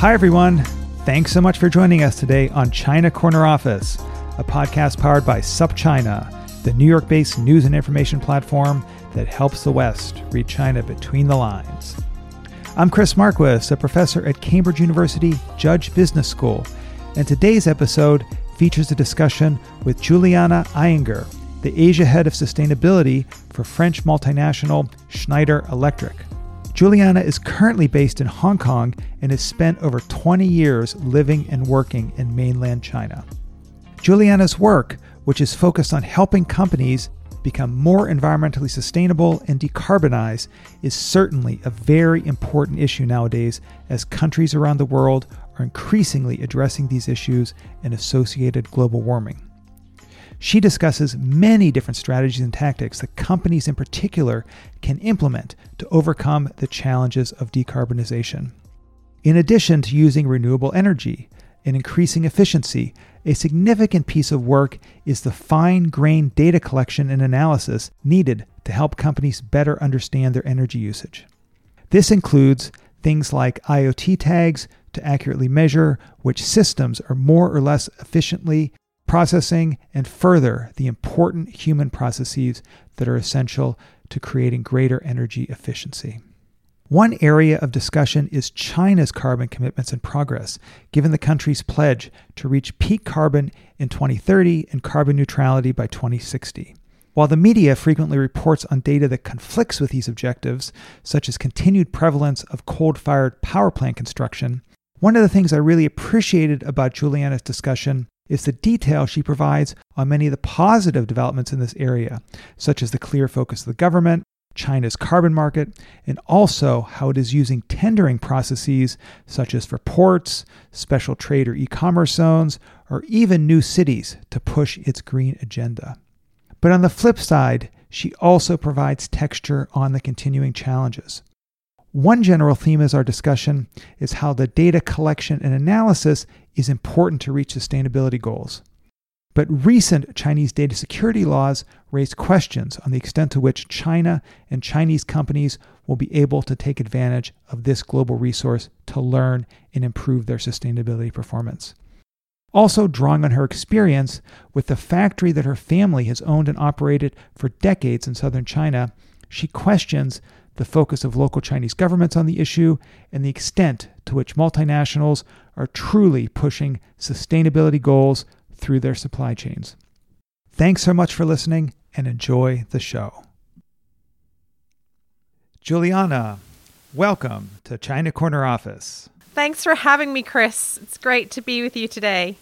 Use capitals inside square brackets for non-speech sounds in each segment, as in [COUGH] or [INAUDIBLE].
Hi, everyone. Thanks so much for joining us today on China Corner Office, a podcast powered by SupChina, the New York based news and information platform that helps the West read China between the lines. I'm Chris Marquis, a professor at Cambridge University Judge Business School, and today's episode features a discussion with Juliana Iyengar, the Asia head of sustainability for French multinational Schneider Electric. Juliana is currently based in Hong Kong and has spent over 20 years living and working in mainland China. Juliana's work, which is focused on helping companies become more environmentally sustainable and decarbonize, is certainly a very important issue nowadays as countries around the world are increasingly addressing these issues and associated global warming. She discusses many different strategies and tactics that companies in particular can implement to overcome the challenges of decarbonization. In addition to using renewable energy and increasing efficiency, a significant piece of work is the fine grained data collection and analysis needed to help companies better understand their energy usage. This includes things like IoT tags to accurately measure which systems are more or less efficiently processing, and further the important human processes that are essential to creating greater energy efficiency. One area of discussion is China's carbon commitments and progress, given the country's pledge to reach peak carbon in 2030 and carbon neutrality by 2060. While the media frequently reports on data that conflicts with these objectives, such as continued prevalence of coal fired power plant construction, one of the things I really appreciated about Juliana's discussion is the detail she provides on many of the positive developments in this area, such as the clear focus of the government, China's carbon market, and also how it is using tendering processes such as for ports, special trade or e commerce zones, or even new cities to push its green agenda. But on the flip side, she also provides texture on the continuing challenges. One general theme of our discussion is how the data collection and analysis is important to reach sustainability goals. But recent Chinese data security laws raise questions on the extent to which China and Chinese companies will be able to take advantage of this global resource to learn and improve their sustainability performance. Also, drawing on her experience with the factory that her family has owned and operated for decades in southern China, she questions the focus of local Chinese governments on the issue, and the extent to which multinationals are truly pushing sustainability goals through their supply chains. Thanks so much for listening and enjoy the show. Juliana, welcome to China Corner Office. Thanks for having me, Chris. It's great to be with you today.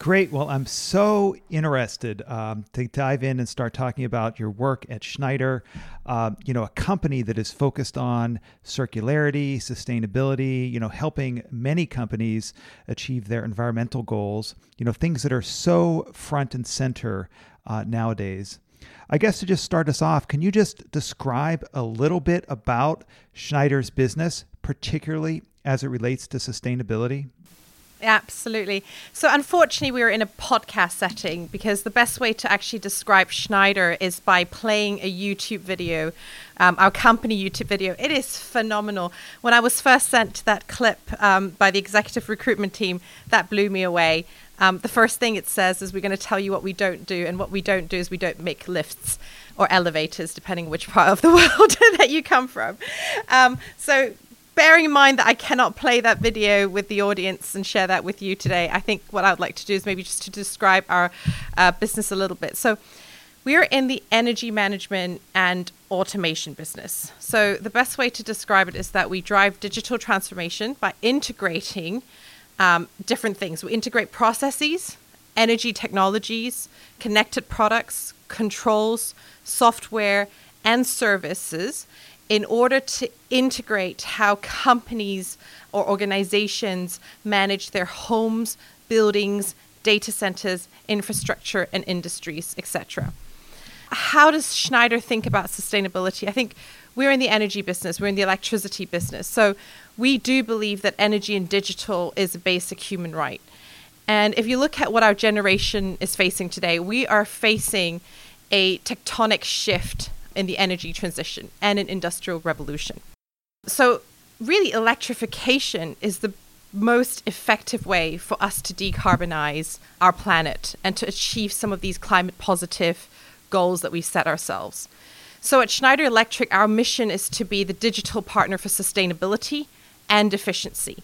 Great. Well, I'm so interested um, to dive in and start talking about your work at Schneider. Uh, you know, a company that is focused on circularity, sustainability. You know, helping many companies achieve their environmental goals. You know, things that are so front and center uh, nowadays. I guess to just start us off, can you just describe a little bit about Schneider's business, particularly as it relates to sustainability? Absolutely. So, unfortunately, we are in a podcast setting because the best way to actually describe Schneider is by playing a YouTube video, um, our company YouTube video. It is phenomenal. When I was first sent that clip um, by the executive recruitment team, that blew me away. Um, the first thing it says is we're going to tell you what we don't do, and what we don't do is we don't make lifts or elevators, depending which part of the [LAUGHS] world that you come from. Um, so bearing in mind that I cannot play that video with the audience and share that with you today, I think what I would like to do is maybe just to describe our uh, business a little bit. So, we are in the energy management and automation business. So, the best way to describe it is that we drive digital transformation by integrating um, different things. We integrate processes, energy technologies, connected products, controls, software, and services in order to integrate how companies or organizations manage their homes, buildings, data centers, infrastructure, and industries, etc. How does Schneider think about sustainability? I think we're in the energy business, we're in the electricity business. So we do believe that energy and digital is a basic human right. And if you look at what our generation is facing today, we are facing a tectonic shift in the energy transition and an industrial revolution. So, really, electrification is the most effective way for us to decarbonize our planet and to achieve some of these climate positive goals that we set ourselves. So, at Schneider Electric, our mission is to be the digital partner for sustainability and efficiency.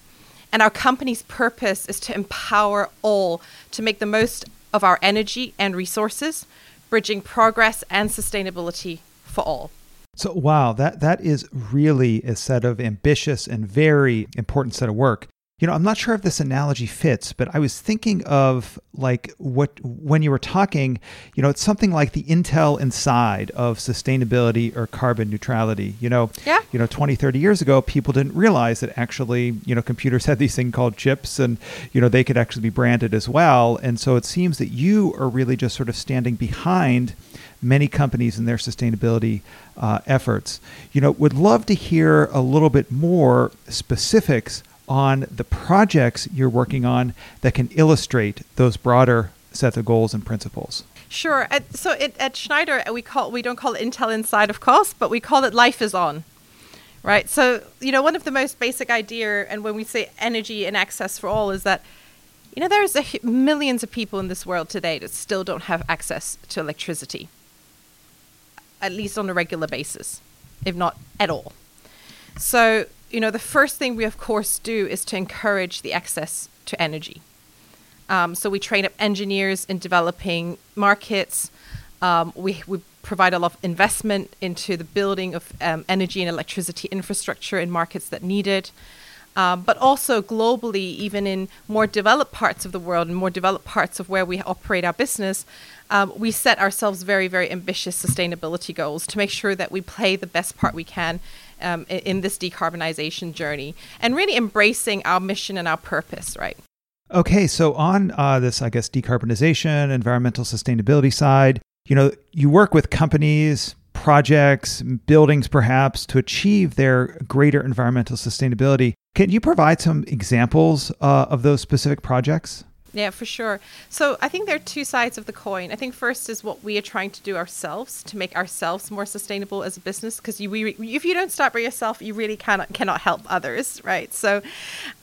And our company's purpose is to empower all to make the most of our energy and resources, bridging progress and sustainability for all. So wow, that that is really a set of ambitious and very important set of work. You know, I'm not sure if this analogy fits, but I was thinking of like what when you were talking, you know, it's something like the Intel inside of sustainability or carbon neutrality. You know, yeah. you know, 20, 30 years ago, people didn't realize that actually, you know, computers had these things called chips and, you know, they could actually be branded as well. And so it seems that you are really just sort of standing behind many companies in their sustainability uh, efforts. You know, would love to hear a little bit more specifics on the projects you're working on that can illustrate those broader sets of goals and principles. Sure. At, so it, at Schneider, we call we don't call it Intel Inside, of course, but we call it Life is On. Right. So you know, one of the most basic idea, and when we say energy and access for all, is that you know there's a, millions of people in this world today that still don't have access to electricity, at least on a regular basis, if not at all. So you know, the first thing we of course do is to encourage the access to energy. Um, so we train up engineers in developing markets. Um, we, we provide a lot of investment into the building of um, energy and electricity infrastructure in markets that need it. Um, but also globally, even in more developed parts of the world and more developed parts of where we operate our business, um, we set ourselves very, very ambitious sustainability goals to make sure that we play the best part we can um, in, in this decarbonization journey and really embracing our mission and our purpose, right? Okay, so on uh, this, I guess, decarbonization, environmental sustainability side, you know, you work with companies, projects, buildings perhaps to achieve their greater environmental sustainability. Can you provide some examples uh, of those specific projects? Yeah, for sure. So I think there are two sides of the coin. I think first is what we are trying to do ourselves to make ourselves more sustainable as a business. Because you, we, if you don't start by yourself, you really cannot cannot help others, right? So,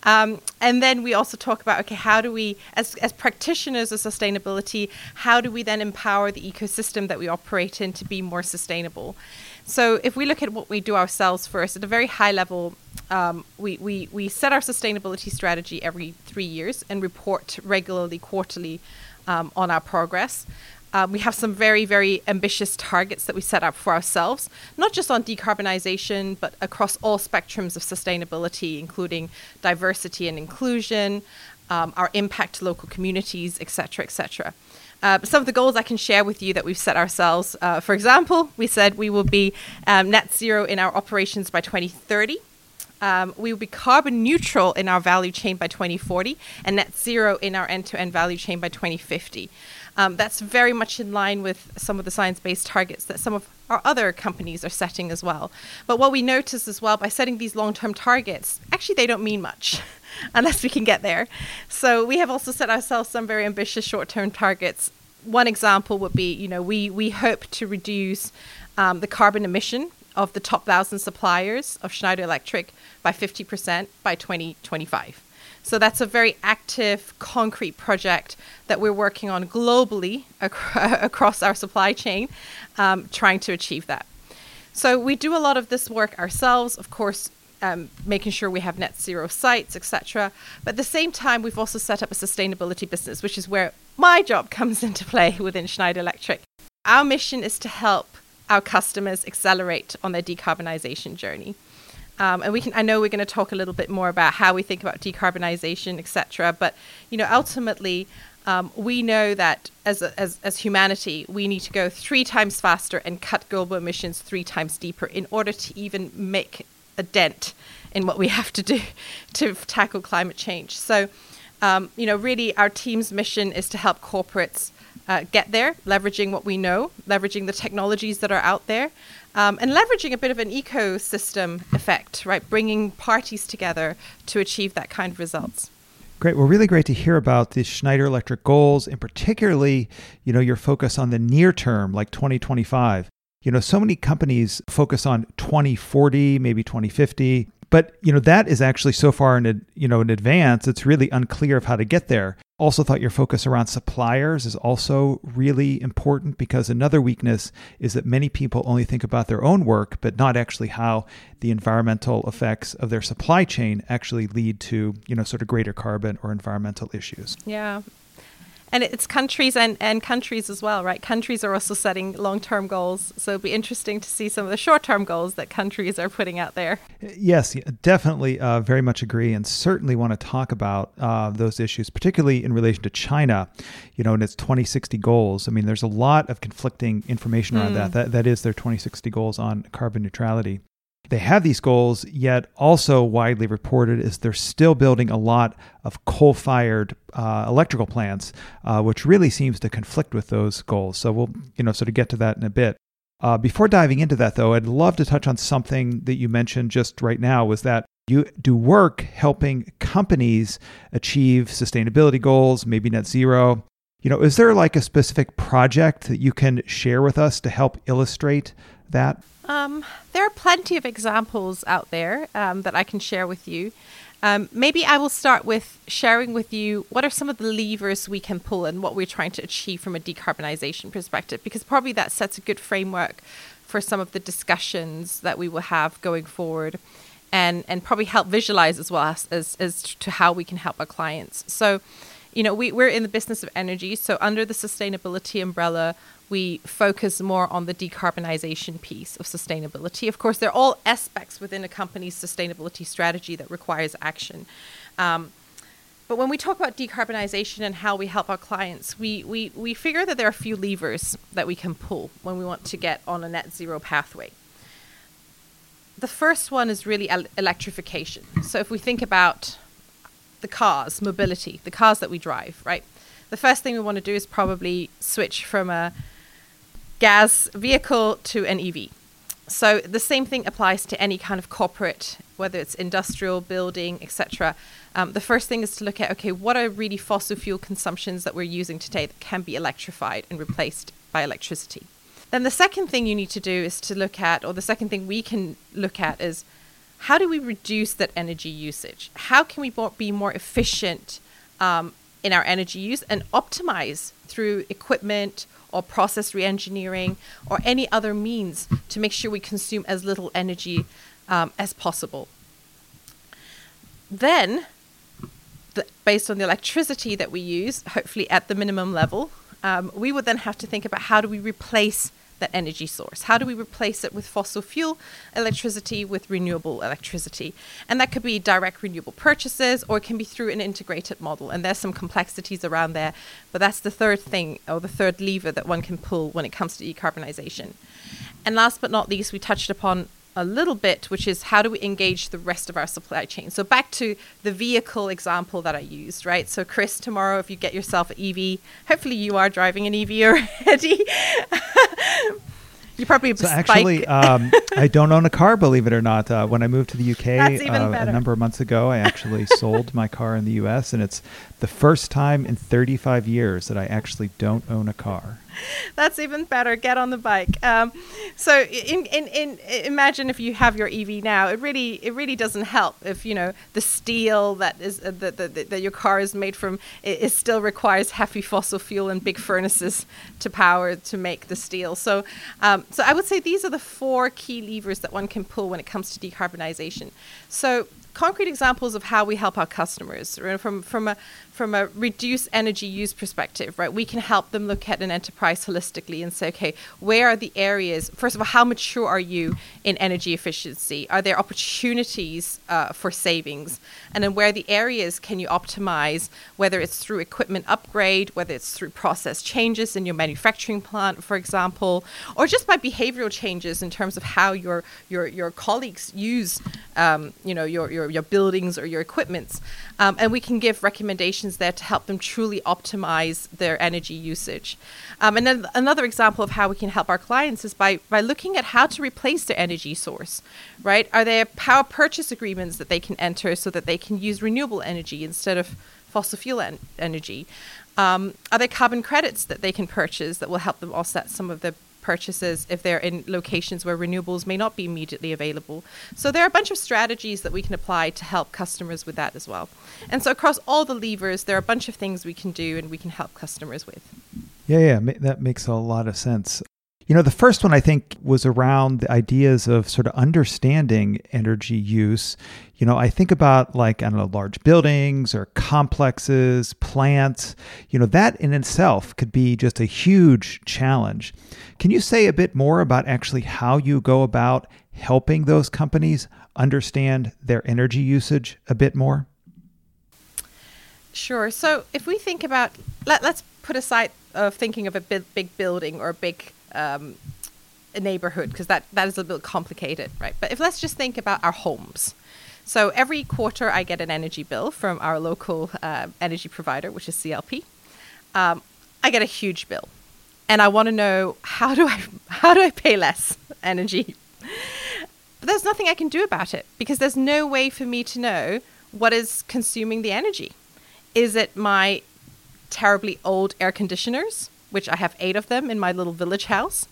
um, and then we also talk about okay, how do we, as as practitioners of sustainability, how do we then empower the ecosystem that we operate in to be more sustainable? So if we look at what we do ourselves first, at a very high level, um, we, we, we set our sustainability strategy every three years and report regularly, quarterly um, on our progress. Um, we have some very, very ambitious targets that we set up for ourselves, not just on decarbonization, but across all spectrums of sustainability, including diversity and inclusion, um, our impact to local communities, et cetera, et cetera. Uh, some of the goals I can share with you that we've set ourselves. Uh, for example, we said we will be um, net zero in our operations by 2030. Um, we will be carbon neutral in our value chain by 2040 and net zero in our end to end value chain by 2050. Um, that's very much in line with some of the science based targets that some of our other companies are setting as well. But what we notice as well by setting these long term targets, actually, they don't mean much. [LAUGHS] [LAUGHS] unless we can get there. So we have also set ourselves some very ambitious short-term targets. One example would be, you know, we we hope to reduce um, the carbon emission of the top thousand suppliers of Schneider Electric by 50% by 2025. So that's a very active, concrete project that we're working on globally ac- [LAUGHS] across our supply chain, um, trying to achieve that. So we do a lot of this work ourselves, of course, um, making sure we have net zero sites, etc. But at the same time, we've also set up a sustainability business, which is where my job [LAUGHS] comes into play within Schneider Electric. Our mission is to help our customers accelerate on their decarbonization journey. Um, and we can, I know we're going to talk a little bit more about how we think about decarbonization, etc. But you know, ultimately, um, we know that as, a, as as humanity, we need to go three times faster and cut global emissions three times deeper in order to even make a dent in what we [LAUGHS] have to do to tackle climate change. So, um, you know, really, our team's mission is to help corporates uh, get there, leveraging what we know, leveraging the technologies that are out there, um, and leveraging a bit of an ecosystem effect, right? Bringing parties together to achieve that kind of results. Great. Well, really great to hear about the Schneider Electric goals, and particularly, you know, your focus on the near term, like 2025. You know, so many companies focus on 2040, maybe 2050, but you know that is actually so far in you know in advance. It's really unclear of how to get there. Also, thought your focus around suppliers is also really important because another weakness is that many people only think about their own work, but not actually how the environmental effects of their supply chain actually lead to, you know, sort of greater carbon or environmental issues. Yeah, and it's countries and, and countries as well, right? Countries are also setting long term goals. So it'll be interesting to see some of the short term goals that countries are putting out there. Yes, definitely. Uh, very much agree. And certainly want to talk about uh, those issues, particularly in relation to China, you know, and its 2060 goals. I mean, there's a lot of conflicting information around mm. that. that. That is their 2060 goals on carbon neutrality they have these goals, yet also widely reported is they're still building a lot of coal-fired uh, electrical plants, uh, which really seems to conflict with those goals. So we'll, you know, sort of get to that in a bit. Uh, before diving into that, though, I'd love to touch on something that you mentioned just right now. Was that you do work helping companies achieve sustainability goals, maybe net zero. You know, is there like a specific project that you can share with us to help illustrate that? Um, there are plenty of examples out there um, that I can share with you. Um, maybe I will start with sharing with you what are some of the levers we can pull and what we're trying to achieve from a decarbonization perspective, because probably that sets a good framework for some of the discussions that we will have going forward and, and probably help visualize as well as, as, as to how we can help our clients. So, you know, we, we're in the business of energy. So, under the sustainability umbrella, we focus more on the decarbonization piece of sustainability. Of course, there are all aspects within a company's sustainability strategy that requires action. Um, but when we talk about decarbonization and how we help our clients, we, we, we figure that there are a few levers that we can pull when we want to get on a net zero pathway. The first one is really el- electrification. So if we think about the cars, mobility, the cars that we drive, right? The first thing we want to do is probably switch from a gas vehicle to an EV. So the same thing applies to any kind of corporate, whether it's industrial, building, etc. Um, the first thing is to look at okay, what are really fossil fuel consumptions that we're using today that can be electrified and replaced by electricity. Then the second thing you need to do is to look at, or the second thing we can look at is how do we reduce that energy usage? How can we be more efficient um, in our energy use and optimize through equipment or process reengineering or any other means to make sure we consume as little energy um, as possible. Then, the, based on the electricity that we use, hopefully at the minimum level, um, we would then have to think about how do we replace that energy source? How do we replace it with fossil fuel electricity with renewable electricity? And that could be direct renewable purchases or it can be through an integrated model. And there's some complexities around there, but that's the third thing or the third lever that one can pull when it comes to decarbonization. And last but not least, we touched upon a little bit, which is how do we engage the rest of our supply chain? So back to the vehicle example that I used, right? So Chris, tomorrow, if you get yourself an EV, hopefully you are driving an EV already. [LAUGHS] You probably so actually, um, [LAUGHS] I don't own a car, believe it or not. Uh, when I moved to the UK uh, a number of months ago, I actually [LAUGHS] sold my car in the US, and it's the first time in 35 years that I actually don't own a car. [LAUGHS] That's even better. Get on the bike. Um, so, in, in, in, imagine if you have your EV now. It really it really doesn't help if you know the steel that is uh, that, that, your car is made from. It, it, still requires heavy fossil fuel and big furnaces to power to make the steel. So, um, so I would say these are the four key levers that one can pull when it comes to decarbonization. So concrete examples of how we help our customers from from a from a reduced energy use perspective, right? We can help them look at an enterprise holistically and say, okay, where are the areas? First of all, how mature are you in energy efficiency? Are there opportunities uh, for savings? And then where the areas can you optimize, whether it's through equipment upgrade, whether it's through process changes in your manufacturing plant, for example, or just by behavioral changes in terms of how your your your colleagues use, um, you know, your, your your buildings or your equipments. Um, and we can give recommendations there to help them truly optimize their energy usage. Um, and then another example of how we can help our clients is by, by looking at how to replace their energy source, right? Are there power purchase agreements that they can enter so that they can use renewable energy instead of fossil fuel en- energy? Um, are there carbon credits that they can purchase that will help them offset some of the purchases if they're in locations where renewables may not be immediately available. So there are a bunch of strategies that we can apply to help customers with that as well. And so across all the levers, there are a bunch of things we can do and we can help customers with. Yeah, yeah, that makes a lot of sense. You know, the first one I think was around the ideas of sort of understanding energy use. You know, I think about like, I don't know, large buildings or complexes, plants. You know, that in itself could be just a huge challenge. Can you say a bit more about actually how you go about helping those companies understand their energy usage a bit more? Sure. So if we think about, let, us put aside of thinking of a big, big building or a big um, a neighborhood because that, that is a bit complicated, right? But if let's just think about our homes. So every quarter, I get an energy bill from our local uh, energy provider, which is CLP. Um, I get a huge bill, and I want to know how do I how do I pay less [LAUGHS] energy? But there's nothing I can do about it because there's no way for me to know what is consuming the energy. Is it my terribly old air conditioners? Which I have eight of them in my little village house?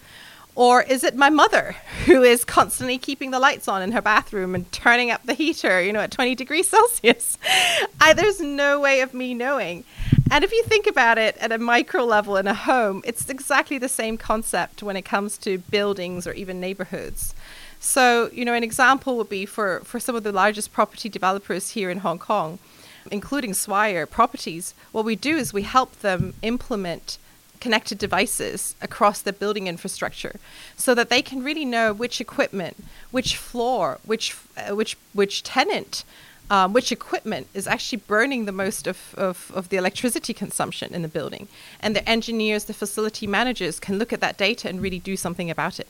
Or is it my mother who is constantly keeping the lights on in her bathroom and turning up the heater, you know, at 20 degrees Celsius? [LAUGHS] I, there's no way of me knowing. And if you think about it at a micro level in a home, it's exactly the same concept when it comes to buildings or even neighborhoods. So, you know, an example would be for, for some of the largest property developers here in Hong Kong, including Swire Properties, what we do is we help them implement connected devices across the building infrastructure so that they can really know which equipment, which floor, which, uh, which, which tenant, um, which equipment is actually burning the most of, of, of the electricity consumption in the building. And the engineers, the facility managers can look at that data and really do something about it.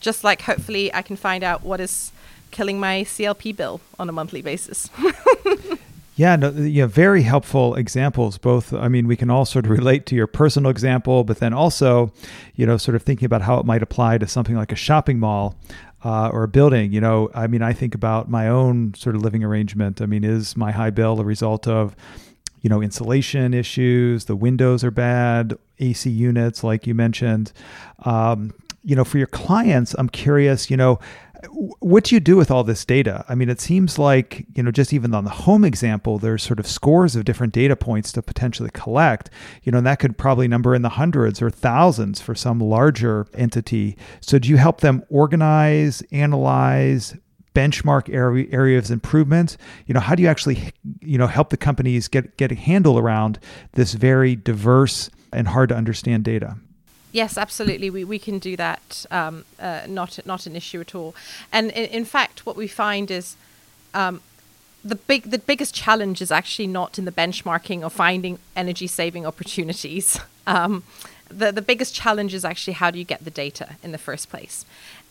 Just like hopefully I can find out what is killing my CLP bill on a monthly basis. [LAUGHS] Yeah, no, yeah, very helpful examples. Both, I mean, we can all sort of relate to your personal example, but then also, you know, sort of thinking about how it might apply to something like a shopping mall uh, or a building. You know, I mean, I think about my own sort of living arrangement. I mean, is my high bill a result of, you know, insulation issues? The windows are bad, AC units, like you mentioned. Um, you know, for your clients, I'm curious, you know, what do you do with all this data? I mean, it seems like, you know, just even on the home example, there's sort of scores of different data points to potentially collect, you know, and that could probably number in the hundreds or thousands for some larger entity. So do you help them organize, analyze, benchmark area, areas of improvement? You know, how do you actually, you know, help the companies get, get a handle around this very diverse and hard to understand data? Yes, absolutely. We, we can do that. Um, uh, not not an issue at all. And in, in fact, what we find is um, the big the biggest challenge is actually not in the benchmarking or finding energy saving opportunities. [LAUGHS] Um, the the biggest challenge is actually how do you get the data in the first place.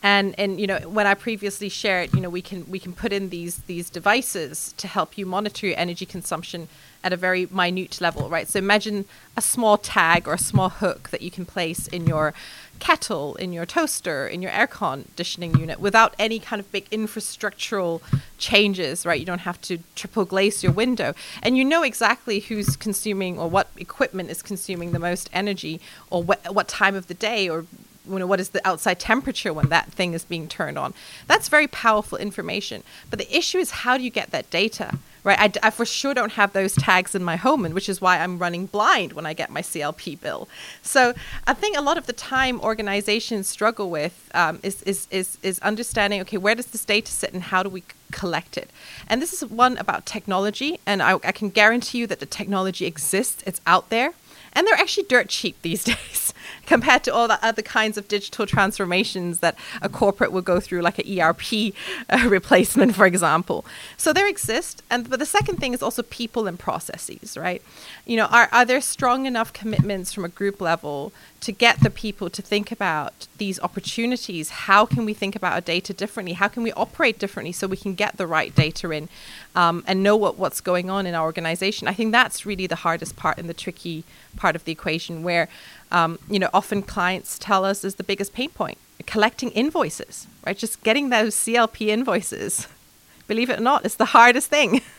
And and you know when i previously shared you know we can we can put in these these devices to help you monitor your energy consumption at a very minute level right? So imagine a small tag or a small hook that you can place in your kettle in your toaster in your air conditioning unit without any kind of big infrastructural changes right? You don't have to triple glaze your window. And you know exactly who's consuming or what equipment is consuming the most energy or wh- what time of the day or you know, what is the outside temperature when that thing is being turned on. That's very powerful information. But the issue is how do you get that data? Right, I, I for sure don't have those tags in my home, and which is why I'm running blind when I get my CLP bill. So I think a lot of the time organizations struggle with um, is, is is is understanding. Okay, where does this data sit, and how do we collect it? And this is one about technology, and I, I can guarantee you that the technology exists. It's out there and they're actually dirt cheap these [LAUGHS] days [LAUGHS] compared to all the other kinds of digital transformations that a corporate would go through, like an ERP [LAUGHS] uh, replacement, for example. So there exist, and but the second thing is also people and processes, right? You know, are are there strong enough commitments from a group level to get the people to think about these opportunities? How can we think about our data differently? How can we operate differently so we can get the right data in um, and know what, what's going on in our organization? I think that's really the hardest part and the tricky part of the equation where um, you know often clients tell us is the biggest pain point collecting invoices right? Just getting those clp invoices. [LAUGHS] Believe it or not it's the hardest thing. [LAUGHS]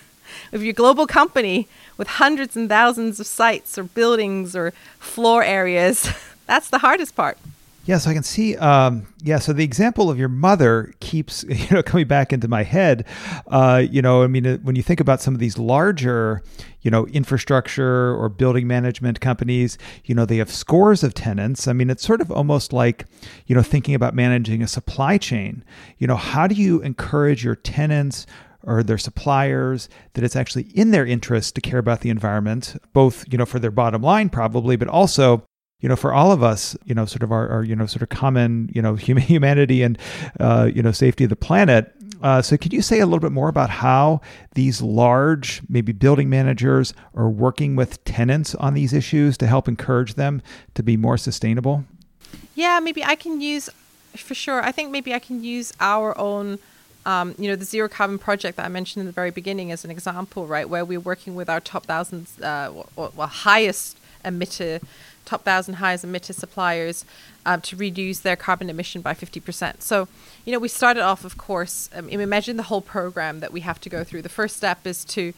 If you're a global company with hundreds and thousands of sites or buildings or floor areas [LAUGHS] that's the hardest part yeah, so I can see. Um, yeah, so the example of your mother keeps [LAUGHS] you know coming back into my head. Uh, you know, I mean, uh, when you think about some of these larger, you know, infrastructure or building management companies, you know, they have scores of tenants. I mean, it's sort of almost like, you know, thinking about managing a supply chain. You know, how do you encourage your tenants or their suppliers that it's actually in their interest to care about the environment both you know for their bottom line probably but also you know, for all of us, you know, sort of our, our you know, sort of common, you know, [LAUGHS] human, humanity and, uh, you know, safety of the planet. Uh, so, could you say a little bit more about how these large, maybe building managers, are working with tenants on these issues to help encourage them to be more sustainable? Yeah, maybe I can use, for sure. I think maybe I can use our own. Um, you know, the zero carbon project that I mentioned in the very beginning as an example, right, where we're working with our top thousands, uh, highest emitter top thousand highest emitter suppliers um, to reduce their carbon emission by 50%. So, you know, we started off, of course, um, imagine the whole program that we have to go through. The first step is to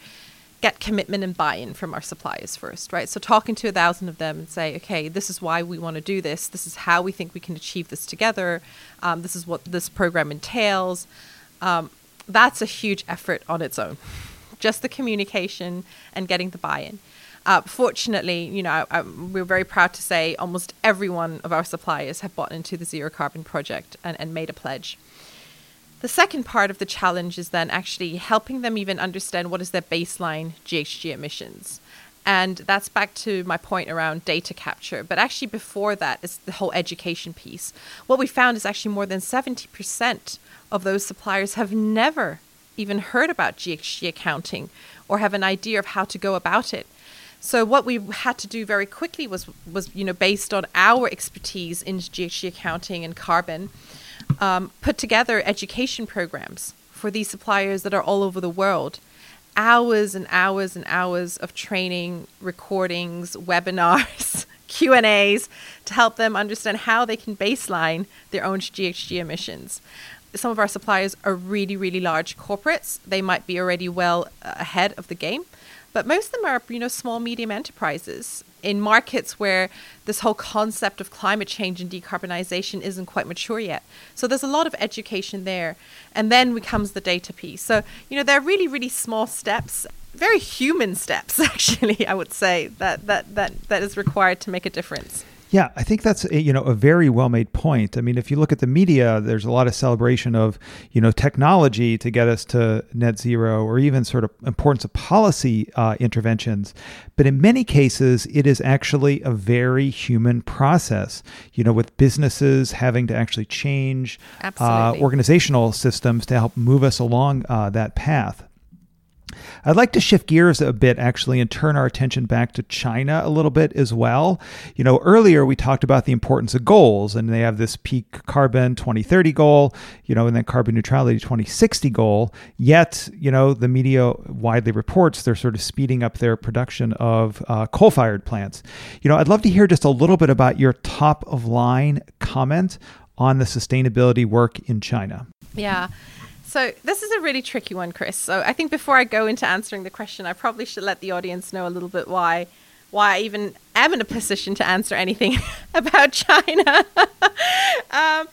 get commitment and buy-in from our suppliers first, right? So talking to a thousand of them and say, okay, this is why we want to do this. This is how we think we can achieve this together. Um, this is what this program entails. Um, that's a huge effort on its own. Just the communication and getting the buy-in. Uh, fortunately, you know, I, we're very proud to say almost every one of our suppliers have bought into the zero carbon project and, and made a pledge. The second part of the challenge is then actually helping them even understand what is their baseline GHG emissions. And that's back to my point around data capture. But actually, before that is the whole education piece. What we found is actually more than 70% of those suppliers have never even heard about GHG accounting or have an idea of how to go about it. So what we had to do very quickly was was you know based on our expertise in GHG accounting and carbon, um, put together education programs for these suppliers that are all over the world. Hours and hours and hours of training, recordings, [LAUGHS] webinars, [LAUGHS] Q and A's to help them understand how they can baseline their own GHG emissions some of our suppliers are really, really large corporates. They might be already well uh, ahead of the game. But most of them are, you know, small, medium enterprises in markets where this whole concept of climate change and decarbonization isn't quite mature yet. So there's a lot of education there. And then comes the data piece. So, you know, they're really, really small steps, very human steps, [LAUGHS] actually, I would say, that, that, that, that is required to make a difference. Yeah, I think that's a, you know a very well made point. I mean, if you look at the media, there's a lot of celebration of you know technology to get us to net zero, or even sort of importance of policy uh, interventions. But in many cases, it is actually a very human process. You know, with businesses having to actually change uh, organizational systems to help move us along uh, that path. I'd like to shift gears a bit actually and turn our attention back to China a little bit as well. You know, earlier we talked about the importance of goals and they have this peak carbon 2030 goal, you know, and then carbon neutrality 2060 goal. Yet, you know, the media widely reports they're sort of speeding up their production of uh, coal fired plants. You know, I'd love to hear just a little bit about your top of line comment on the sustainability work in China. Yeah. So this is a really tricky one, Chris. So I think before I go into answering the question, I probably should let the audience know a little bit why why I even am in a position to answer anything [LAUGHS] about China. [LAUGHS] um,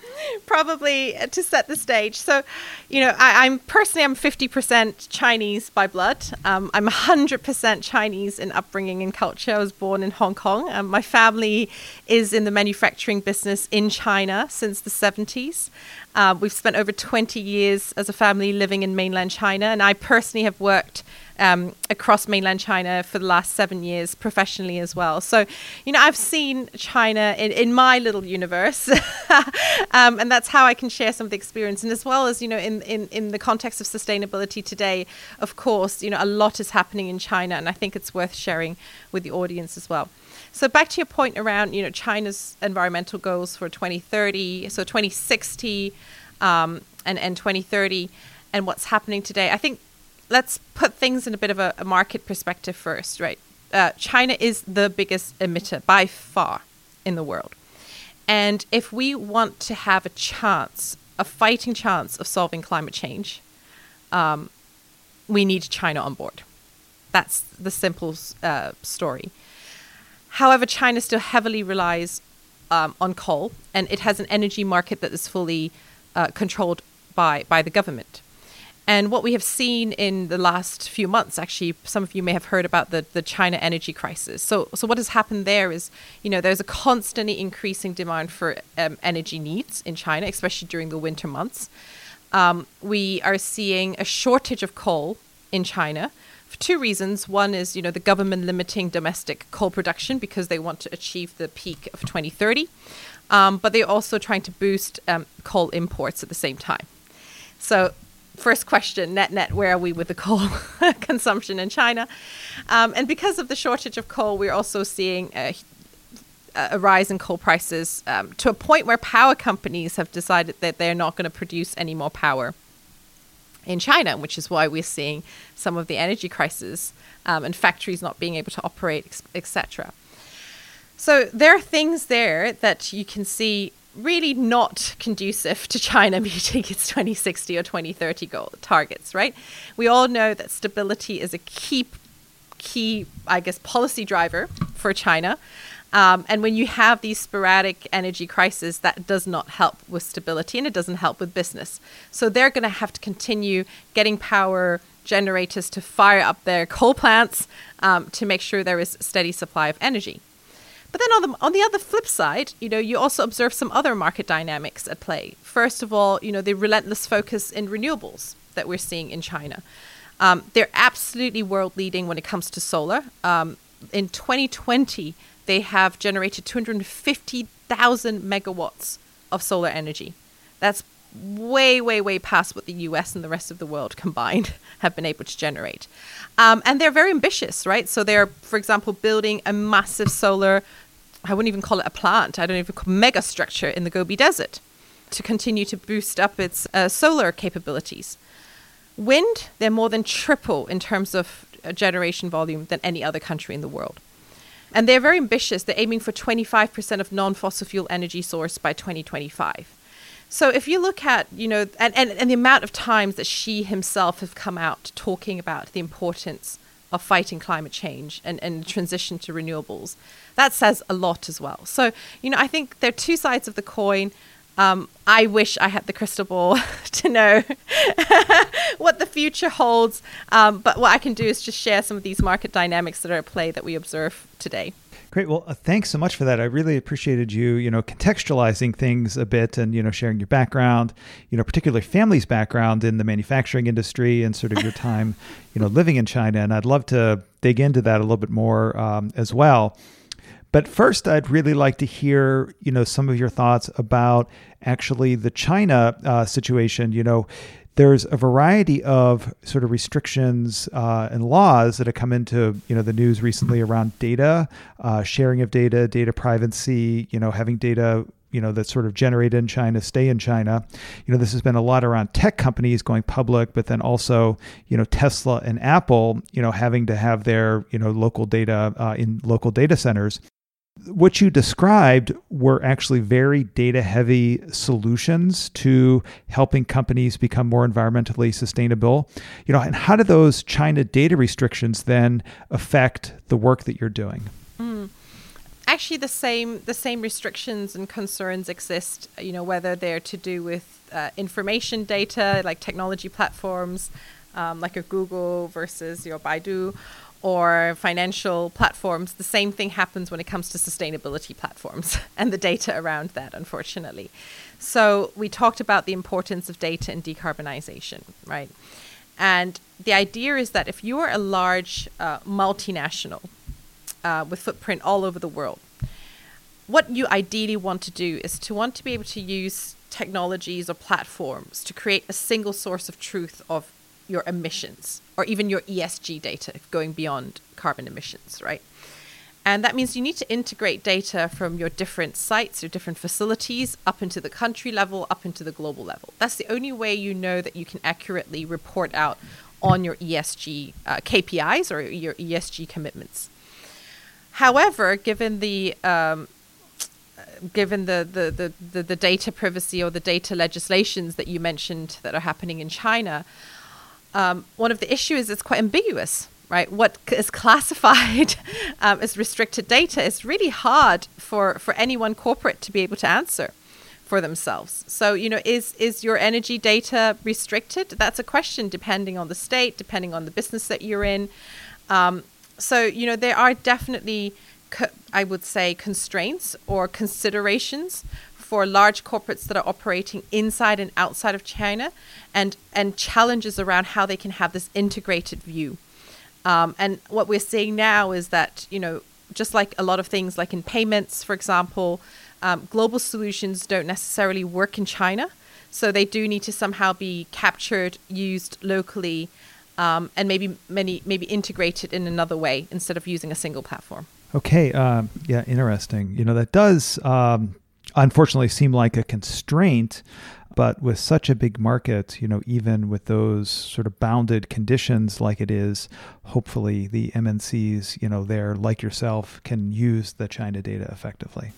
probably to set the stage. So, you know, I, am personally I'm 50% Chinese by blood. Um, I'm 100% Chinese in upbringing and culture. I was born in Hong Kong. Um, my family is in the manufacturing business in China since the 70s. Uh, we've spent over 20 years as a family living in mainland China, and I personally have worked um, across mainland China for the last seven years professionally as well. So, you know, I've seen China in, in my little universe, [LAUGHS] um, and that's how I can share some of the experience. And as well as, you know, in, in, in the context of sustainability today, of course, you know, a lot is happening in China, and I think it's worth sharing with the audience as well. So back to your point around you know China's environmental goals for 2030, so 2060, um, and and 2030, and what's happening today. I think let's put things in a bit of a, a market perspective first, right? Uh, China is the biggest emitter by far in the world, and if we want to have a chance, a fighting chance of solving climate change, um, we need China on board. That's the simple uh, story. However, China still heavily relies um, on coal, and it has an energy market that is fully uh, controlled by by the government. And what we have seen in the last few months, actually, some of you may have heard about the, the China energy crisis. So, so what has happened there is, you know, there's a constantly increasing demand for um, energy needs in China, especially during the winter months. Um, we are seeing a shortage of coal in China, for two reasons. One is, you know, the government limiting domestic coal production because they want to achieve the peak of 2030. Um, but they're also trying to boost um, coal imports at the same time. So, first question net net, where are we with the coal [LAUGHS] consumption in China? Um, and because of the shortage of coal, we're also seeing a, a rise in coal prices um, to a point where power companies have decided that they're not going to produce any more power in China, which is why we're seeing some of the energy crisis um, and factories not being able to operate, etc. So there are things there that you can see really not conducive to China [LAUGHS] meeting its 2060 or 2030 goal targets, right? We all know that stability is a key key, I guess, policy driver for China. Um, and when you have these sporadic energy crises, that does not help with stability and it doesn't help with business. So they're going to have to continue getting power generators to fire up their coal plants um, to make sure there is steady supply of energy. But then on the on the other flip side, you know, you also observe some other market dynamics at play. First of all, you know, the relentless focus in renewables that we're seeing in China. Um, they're absolutely world leading when it comes to solar. Um, in 2020, they have generated 250,000 megawatts of solar energy. That's way, way, way past what the US and the rest of the world combined [LAUGHS] have been able to generate. Um, and they're very ambitious, right? So they're, for example, building a massive solar, I wouldn't even call it a plant, I don't even call it mega structure in the Gobi Desert to continue to boost up its uh, solar capabilities. Wind, they're more than triple in terms of uh, generation volume than any other country in the world. And they're very ambitious. They're aiming for 25% of non fossil fuel energy source by 2025. So if you look at, you know, and, and, and the amount of times that Xi himself have come out talking about the importance of fighting climate change and, and transition to renewables, that says a lot as well. So, you know, I think there are two sides of the coin. Um, I wish I had the crystal ball [LAUGHS] to know [LAUGHS] what the future holds. Um, but what I can do is just share some of these market dynamics that are at play that we observe today. Great. Well, uh, thanks so much for that. I really appreciated you, you know, contextualizing things a bit and, you know, sharing your background, you know, particularly family's background in the manufacturing industry and sort of your [LAUGHS] time, you know, living in China. And I'd love to dig into that a little bit more um, as well. But first, I'd really like to hear, you know, some of your thoughts about actually the China uh, situation. You know, there's a variety of sort of restrictions uh, and laws that have come into you know the news recently around data, uh, sharing of data, data privacy, you know, having data you know that's sort of generated in China stay in China. You know, this has been a lot around tech companies going public, but then also you know Tesla and Apple, you know, having to have their you know local data uh, in local data centers what you described were actually very data heavy solutions to helping companies become more environmentally sustainable you know and how do those china data restrictions then affect the work that you're doing mm. actually the same the same restrictions and concerns exist you know whether they're to do with uh, information data like technology platforms um, like a google versus your baidu or financial platforms, the same thing happens when it comes to sustainability platforms [LAUGHS] and the data around that, unfortunately. So, we talked about the importance of data in decarbonization, right? And the idea is that if you are a large uh, multinational uh, with footprint all over the world, what you ideally want to do is to want to be able to use technologies or platforms to create a single source of truth of your emissions or even your ESG data going beyond carbon emissions, right? And that means you need to integrate data from your different sites, your different facilities, up into the country level, up into the global level. That's the only way you know that you can accurately report out on your ESG uh, KPIs or your ESG commitments. However, given the um, given the, the, the, the, the data privacy or the data legislations that you mentioned that are happening in China, um, one of the issues is it's quite ambiguous, right? What is classified [LAUGHS] um, as restricted data is really hard for, for any one corporate to be able to answer for themselves. So, you know, is is your energy data restricted? That's a question depending on the state, depending on the business that you're in. Um, so, you know, there are definitely, co- I would say, constraints or considerations for large corporates that are operating inside and outside of China, and and challenges around how they can have this integrated view. Um, and what we're seeing now is that you know just like a lot of things, like in payments, for example, um, global solutions don't necessarily work in China, so they do need to somehow be captured, used locally, um, and maybe many maybe integrated in another way instead of using a single platform. Okay, um, yeah, interesting. You know that does um, unfortunately seem like a constraint. But with such a big market, you know, even with those sort of bounded conditions like it is, hopefully the MNCs, you know, there like yourself can use the China data effectively.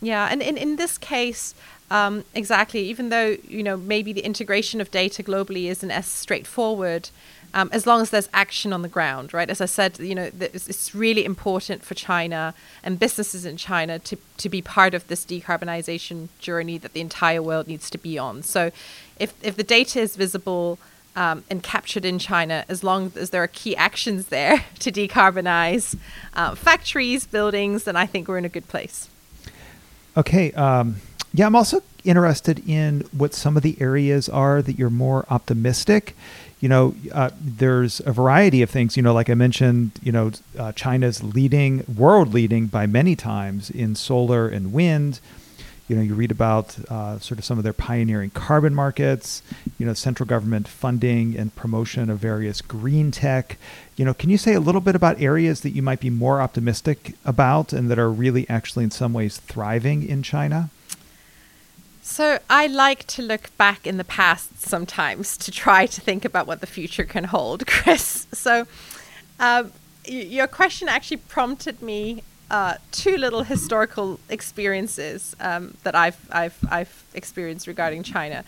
Yeah, and in, in this case, um, exactly, even though, you know, maybe the integration of data globally isn't as straightforward, um, as long as there's action on the ground, right? As I said, you know, it's really important for China and businesses in China to, to be part of this decarbonization journey that the entire world needs to be on. So if, if the data is visible um, and captured in China, as long as there are key actions there [LAUGHS] to decarbonize uh, factories, buildings, then I think we're in a good place. Okay. Um, yeah, I'm also interested in what some of the areas are that you're more optimistic you know, uh, there's a variety of things. You know, like I mentioned, you know, uh, China's leading, world leading by many times in solar and wind. You know, you read about uh, sort of some of their pioneering carbon markets. You know, central government funding and promotion of various green tech. You know, can you say a little bit about areas that you might be more optimistic about and that are really actually in some ways thriving in China? So I like to look back in the past sometimes to try to think about what the future can hold, [LAUGHS] Chris. So um, y- your question actually prompted me uh, two little historical experiences um, that I've, I've, I've experienced regarding China.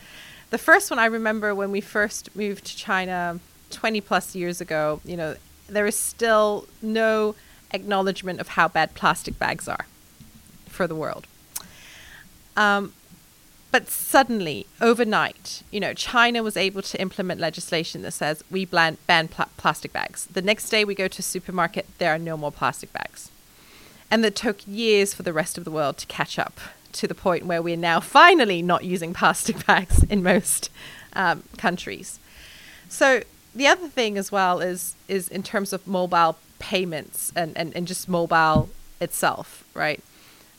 The first one I remember when we first moved to China 20 plus years ago, you know, there is still no acknowledgement of how bad plastic bags are for the world. Um, but suddenly, overnight, you know, China was able to implement legislation that says we ban, ban pl- plastic bags. The next day we go to a supermarket, there are no more plastic bags. And it took years for the rest of the world to catch up to the point where we're now finally not using [LAUGHS] plastic bags in most um, countries. So the other thing as well is is in terms of mobile payments and, and, and just mobile itself, right?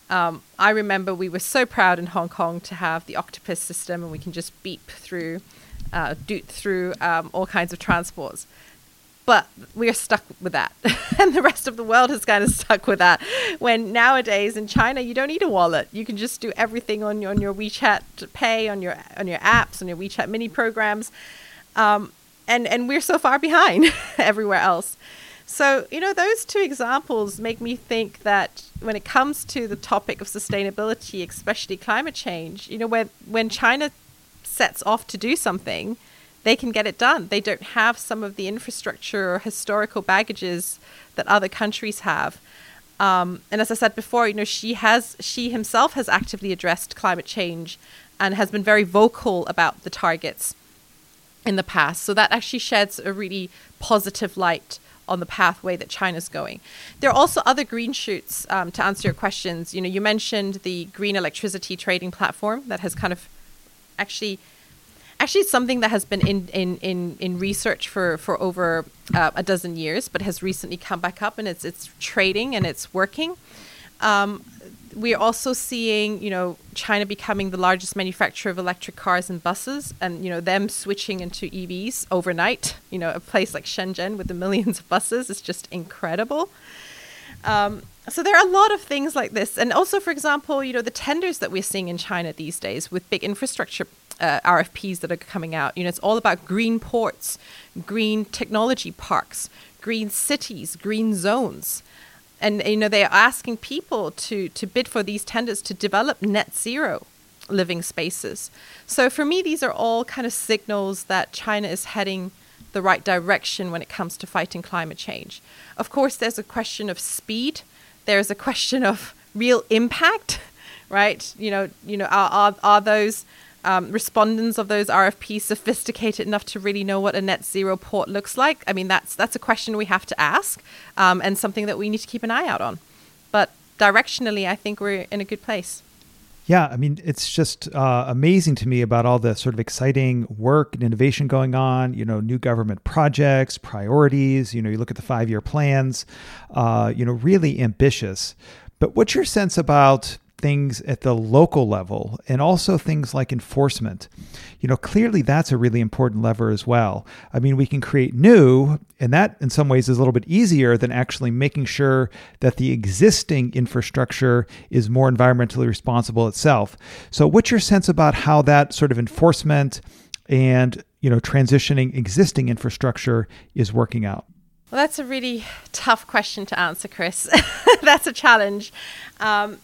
Um, I remember we were so proud in Hong Kong to have the octopus system, and we can just beep through uh, do, through um, all kinds of transports. But we're stuck with that. [LAUGHS] and the rest of the world is kind of stuck with that. When nowadays in China, you don't need a wallet. You can just do everything on your, on your WeChat Pay, on your, on your apps, on your WeChat mini programs. Um, and, and we're so far behind [LAUGHS] everywhere else. So, you know, those two examples make me think that when it comes to the topic of sustainability, especially climate change, you know, when, when China sets off to do something, they can get it done. They don't have some of the infrastructure or historical baggages that other countries have. Um, and as I said before, you know, Xi has Xi himself has actively addressed climate change and has been very vocal about the targets in the past. So that actually sheds a really positive light on the pathway that China's going. There are also other green shoots um, to answer your questions. You know, you mentioned the green electricity trading platform that has kind of actually actually something that has been in in in, in research for for over uh, a dozen years, but has recently come back up and it's it's trading and it's working. Um, we're also seeing, you know, China becoming the largest manufacturer of electric cars and buses, and you know them switching into EVs overnight. You know, a place like Shenzhen with the millions of buses is just incredible. Um, so there are a lot of things like this, and also, for example, you know, the tenders that we're seeing in China these days with big infrastructure uh, RFPs that are coming out. You know, it's all about green ports, green technology parks, green cities, green zones. And you know, they are asking people to to bid for these tenders to develop net zero living spaces. So for me these are all kind of signals that China is heading the right direction when it comes to fighting climate change. Of course, there's a question of speed. There's a question of real impact, [LAUGHS] right? You know, you know, are are, are those um, respondents of those RFPs sophisticated enough to really know what a net zero port looks like? I mean, that's that's a question we have to ask, um, and something that we need to keep an eye out on. But directionally, I think we're in a good place. Yeah, I mean, it's just uh, amazing to me about all the sort of exciting work and innovation going on. You know, new government projects, priorities. You know, you look at the five-year plans. Uh, you know, really ambitious. But what's your sense about things at the local level and also things like enforcement. You know, clearly that's a really important lever as well. I mean, we can create new, and that in some ways is a little bit easier than actually making sure that the existing infrastructure is more environmentally responsible itself. So, what's your sense about how that sort of enforcement and, you know, transitioning existing infrastructure is working out? Well, that's a really tough question to answer, Chris. [LAUGHS] that's a challenge. Um,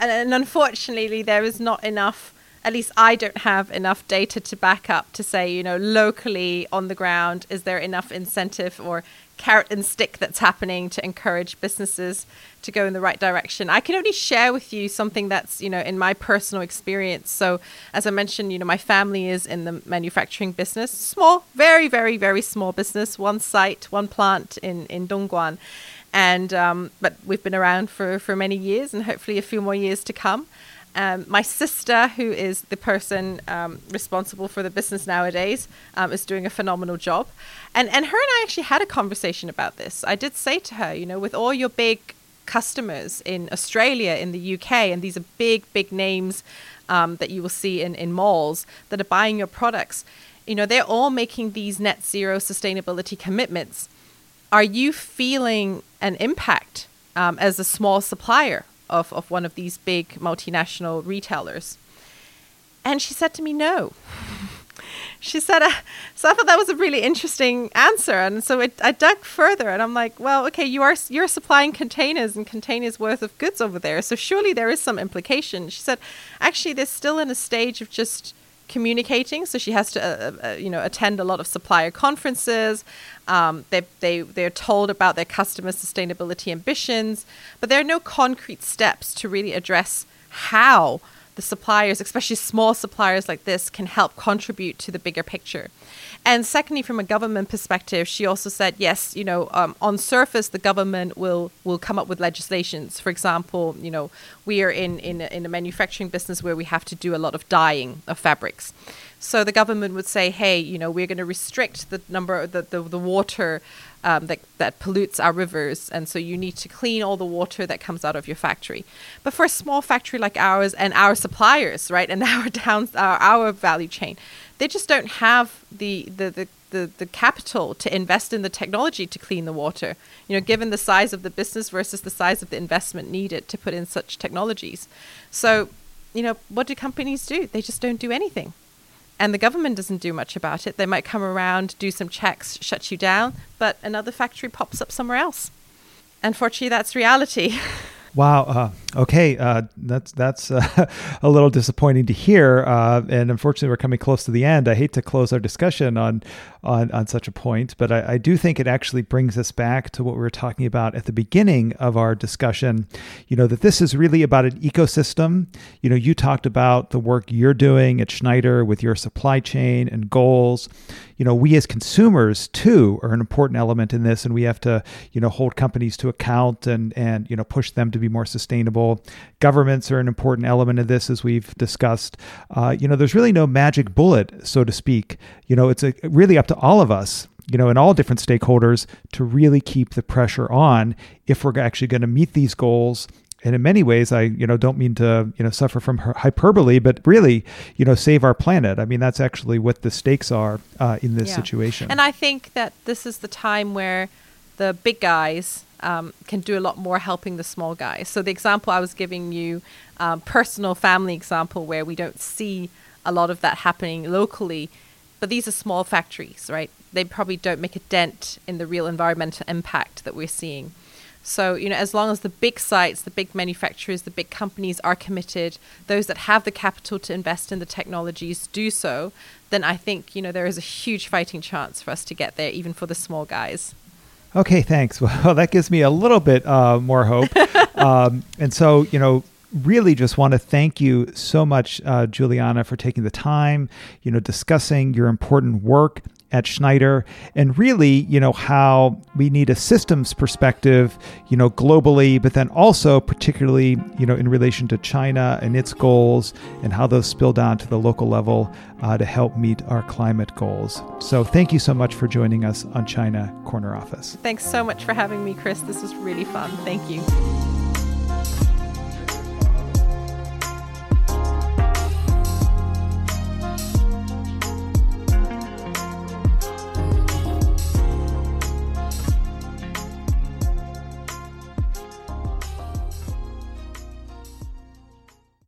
and unfortunately, there is not enough. At least I don't have enough data to back up to say, you know, locally on the ground, is there enough incentive or carrot and stick that's happening to encourage businesses to go in the right direction. I can only share with you something that's, you know, in my personal experience. So, as I mentioned, you know, my family is in the manufacturing business, small, very, very, very small business, one site, one plant in, in Dongguan and um, but we've been around for for many years and hopefully a few more years to come. Um, my sister, who is the person um, responsible for the business nowadays, um, is doing a phenomenal job. And and her and I actually had a conversation about this. I did say to her, you know, with all your big customers in Australia, in the UK, and these are big, big names um, that you will see in, in malls that are buying your products, you know, they're all making these net zero sustainability commitments are you feeling an impact um, as a small supplier of, of one of these big multinational retailers? And she said to me, no. [LAUGHS] she said, uh, so I thought that was a really interesting answer. And so it, I dug further and I'm like, well, okay, you are, you're supplying containers and containers worth of goods over there. So surely there is some implication. She said, actually, they're still in a stage of just communicating. So she has to, uh, uh, you know, attend a lot of supplier conferences. Um, they they they're told about their customer sustainability ambitions, but there are no concrete steps to really address how the suppliers, especially small suppliers like this, can help contribute to the bigger picture. And secondly, from a government perspective, she also said, yes, you know, um, on surface, the government will will come up with legislations. For example, you know, we are in in a, in a manufacturing business where we have to do a lot of dyeing of fabrics. So the government would say, hey, you know, we're going to restrict the number, the, the, the water um, that, that pollutes our rivers. And so you need to clean all the water that comes out of your factory. But for a small factory like ours and our suppliers, right, and [LAUGHS] our, down, our, our value chain, they just don't have the, the, the, the, the capital to invest in the technology to clean the water, you know, given the size of the business versus the size of the investment needed to put in such technologies. So, you know, what do companies do? They just don't do anything. And the government doesn't do much about it. They might come around, do some checks, shut you down, but another factory pops up somewhere else. Unfortunately, that's reality. [LAUGHS] Wow. Uh, okay. Uh, that's that's uh, [LAUGHS] a little disappointing to hear. Uh, and unfortunately, we're coming close to the end. I hate to close our discussion on on, on such a point, but I, I do think it actually brings us back to what we were talking about at the beginning of our discussion. You know that this is really about an ecosystem. You know, you talked about the work you're doing at Schneider with your supply chain and goals you know, we as consumers too are an important element in this, and we have to, you know, hold companies to account and and you know push them to be more sustainable. Governments are an important element of this, as we've discussed. Uh, you know, there's really no magic bullet, so to speak. You know, it's a, really up to all of us you know, and all different stakeholders to really keep the pressure on if we're actually going to meet these goals and in many ways i you know don't mean to you know suffer from hyperbole but really you know save our planet i mean that's actually what the stakes are uh, in this yeah. situation and i think that this is the time where the big guys um, can do a lot more helping the small guys so the example i was giving you um, personal family example where we don't see a lot of that happening locally but these are small factories right? They probably don't make a dent in the real environmental impact that we're seeing. So, you know, as long as the big sites, the big manufacturers, the big companies are committed, those that have the capital to invest in the technologies do so, then I think, you know, there is a huge fighting chance for us to get there, even for the small guys. Okay, thanks. [LAUGHS] Well, that gives me a little bit uh, more hope. [LAUGHS] um, and so, you know, really just want to thank you so much, uh, Juliana, for taking the time, you know, discussing your important work at Schneider and really, you know, how we need a systems perspective, you know, globally, but then also particularly, you know, in relation to China and its goals and how those spill down to the local level uh, to help meet our climate goals. So thank you so much for joining us on China Corner Office. Thanks so much for having me, Chris. This was really fun. Thank you.